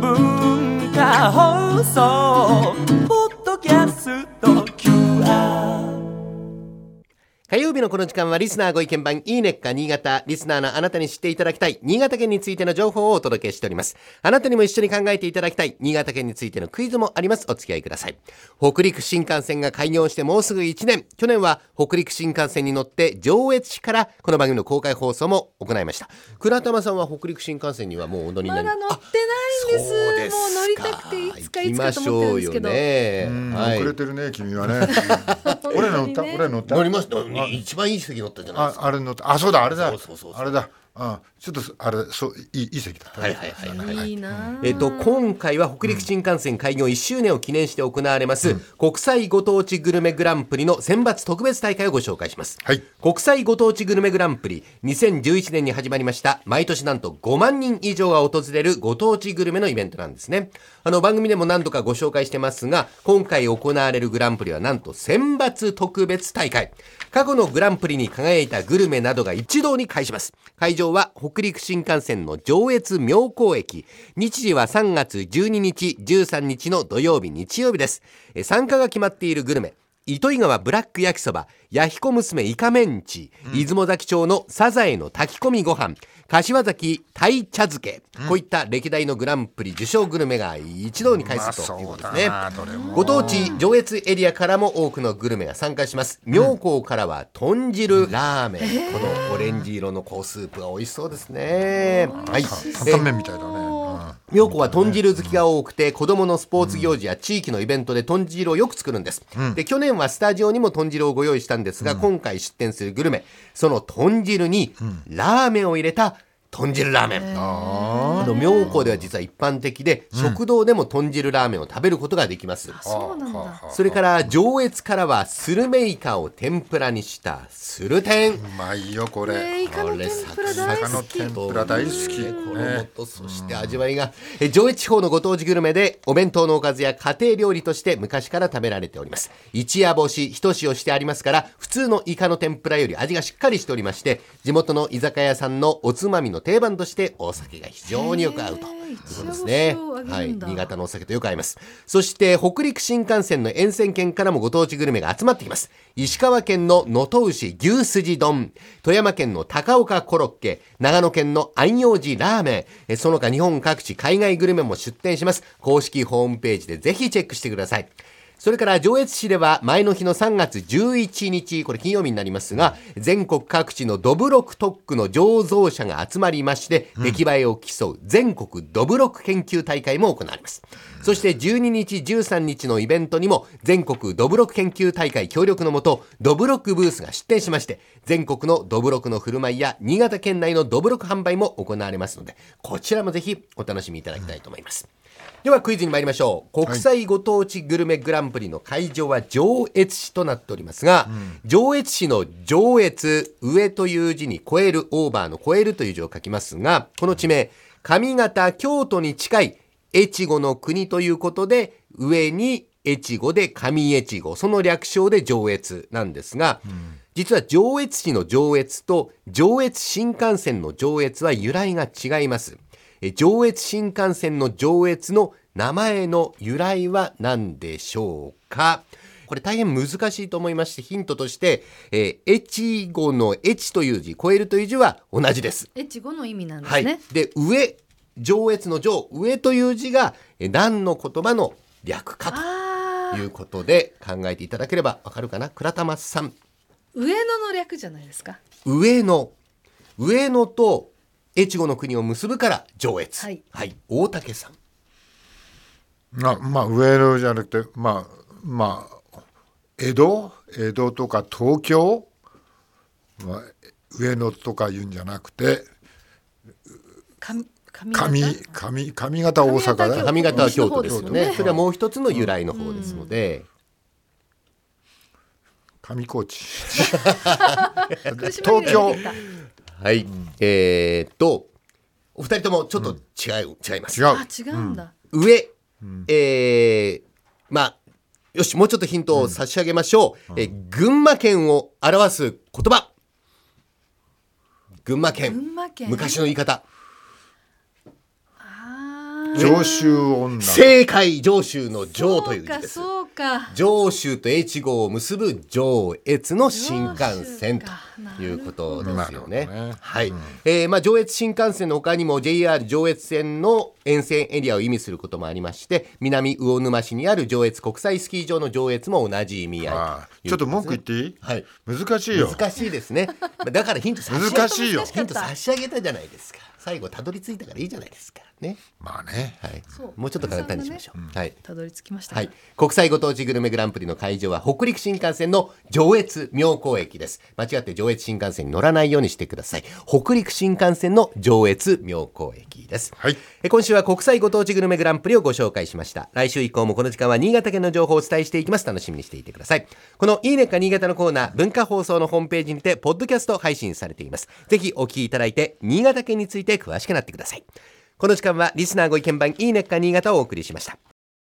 文化放送日のこの時間はリスナーご意見番いいねっか新潟リスナーのあなたに知っていただきたい新潟県についての情報をお届けしております。あなたにも一緒に考えていただきたい新潟県についてのクイズもあります。お付き合いください。北陸新幹線が開業してもうすぐ1年。去年は北陸新幹線に乗って上越市からこの番組の公開放送も行いました。倉玉さんは北陸新幹線にはもうお乗りになりまだ乗ってないんです。そうですか。もう乗りたくていつかいつかと行きましょうよ思ってるんですけど、ね。うんはい。遅れてるね君はね 俺乗った俺乗った。乗りました。一番いい席乗ったじゃないですか。ああれ乗った。あそうだあれだ。そうそうそうそう。あれだあちょっとあれそういいいい席だったはいはいはいはい。い。いなえっと、今回は北陸新幹線開業1周年を記念して行われます、国際ご当地グルメグランプリの選抜特別大会をご紹介します、はい。国際ご当地グルメグランプリ2011年に始まりました毎年なんと5万人以上が訪れるご当地グルメのイベントなんですね。あの番組でも何度かご紹介してますが今回行われるグランプリはなんと選抜特別大会。過去のグランプリに輝いたグルメなどが一堂に会します。会場は北陸新幹線の上越妙高駅。日時は3月12日13日の土曜日日曜日です。参加が決まっているグルメ。糸魚川ブラック焼きそば、弥彦娘イカメンチ、出雲崎町のサザエの炊き込みご飯、柏崎鯛茶漬け、こういった歴代のグランプリ受賞グルメが一堂に会するということですね。うまそうだなどれもご当地上越エリアからも多くのグルメが参加します。妙高からは豚汁ラーメン、このオレンジ色のこうスープが美味しそうですね。はい。担々麺みたいだね妙子は豚汁好きが多くて子供のスポーツ行事や地域のイベントで豚汁をよく作るんです、で去年はスタジオにも豚汁をご用意したんですが、今回出店するグルメその豚汁にラーメンを入れた豚汁ラーメン、あの妙高では実は一般的で、食堂でも豚汁ラーメンを食べることができます、そうなんだ。それから上越からはスルメイカを天ぷらにしたスルテン。うまいよこえーれイカの天ぷら大イカの好き。天ぷら大好き。ね。衣ねとそして味わいが、え上越地方のご当地グルメでお弁当のおかずや家庭料理として昔から食べられております。一夜干し一塩してありますから普通のイカの天ぷらより味がしっかりしておりまして地元の居酒屋さんのおつまみの定番としてお酒が非常によく合うと。いうことですね。はい。新潟のお酒とよく合います。そして北陸新幹線の沿線県からもご当地グルメが集まってきます。石川県の能登牛牛すじ丼。富山県の高岡コロッケ。長野県の安養寺ラーメン。えその他日本各地海外グルメも出店します。公式ホームページでぜひチェックしてくださいそれから上越市では前の日の3月11日、これ金曜日になりますが、全国各地のドブロク特区の醸造者が集まりまして、出来栄えを競う全国ドブロク研究大会も行われます。そして12日、13日のイベントにも、全国ドブロク研究大会協力のもと、ドブロクブースが出展しまして、全国のドブロクの振る舞いや、新潟県内のドブロク販売も行われますので、こちらもぜひお楽しみいただきたいと思います。ではクイズに参りましょう国際ご当地グルメグランプリの会場は上越市となっておりますが、上越市の上越上という字に超えるオーバーの超えるという字を書きますがこの地名上方京都に近い越後の国ということで上に越後で上越後その略称で上越なんですが、実は上越市の上越と上越新幹線の上越は由来が違います。え上越新幹線の上越の名前の由来は何でしょうか？これ大変難しいと思いましてヒントとして、えー、越後の越という字超えるという字は同じです。越後の意味なんではい。すね、。で上上越の上上という字がえー何の言葉の略かあということで考えていただければわかるかな？倉玉さん。ー上野の略じゃないですか。上野。上野と越後の国を結ぶから上越。はい。大竹さん。あまあ上野じゃなくてまあまあ江戸？江戸とか東京、まあ、上野とか言うんじゃなくて上上上方？上上方大阪だ上方は京都ですよね。ね。それはもう一つの由来の方ですので、上高地。東京はい、えーっとお二人ともちょっと違う、違います。違う。あ違うんだ、上、えーまあよしもうちょっとヒントを差し上げましょう、えー群馬県を表す言葉。群馬県。群馬県昔の言い方上州女。正解上州の上という字です。そうかそうか。上州と越後を結ぶ上越の新幹線ということですよね。ね。はい、えーまあ上越新幹線の他にも JR 上越線の沿線エリアを意味することもありまして、南魚沼市にある上越国際スキー場の上越も同じ意味合いああというちょっと文句言っていい、はい。難しいよ。難しいですね。だからヒント難しいよ。ヒント差し上げたじゃないですか。最後たどり着いたからいいじゃないですか。ね。まあね。はい。そう。もうちょっと簡単にしましょう。はい。たどり着きましたねはい、国際ご当地グルメグランプリの会場は北陸新幹線の上越妙高駅です。間違って上越新幹線に乗らないようにしてください。北陸新幹線の上越妙高駅です、はい。え今週は国際ご当地グルメグランプリをご紹介しました。来週以降もこの時間は新潟県の情報をお伝えしていきます。楽しみにしていてください。このいいねっか新潟のコーナー文化放送のホームページにてポッドキャスト配信されています。ぜひお聞きいただいて新潟県について詳しくなってください。この時間はリスナーご意見番いいねっか新潟をお送りしました。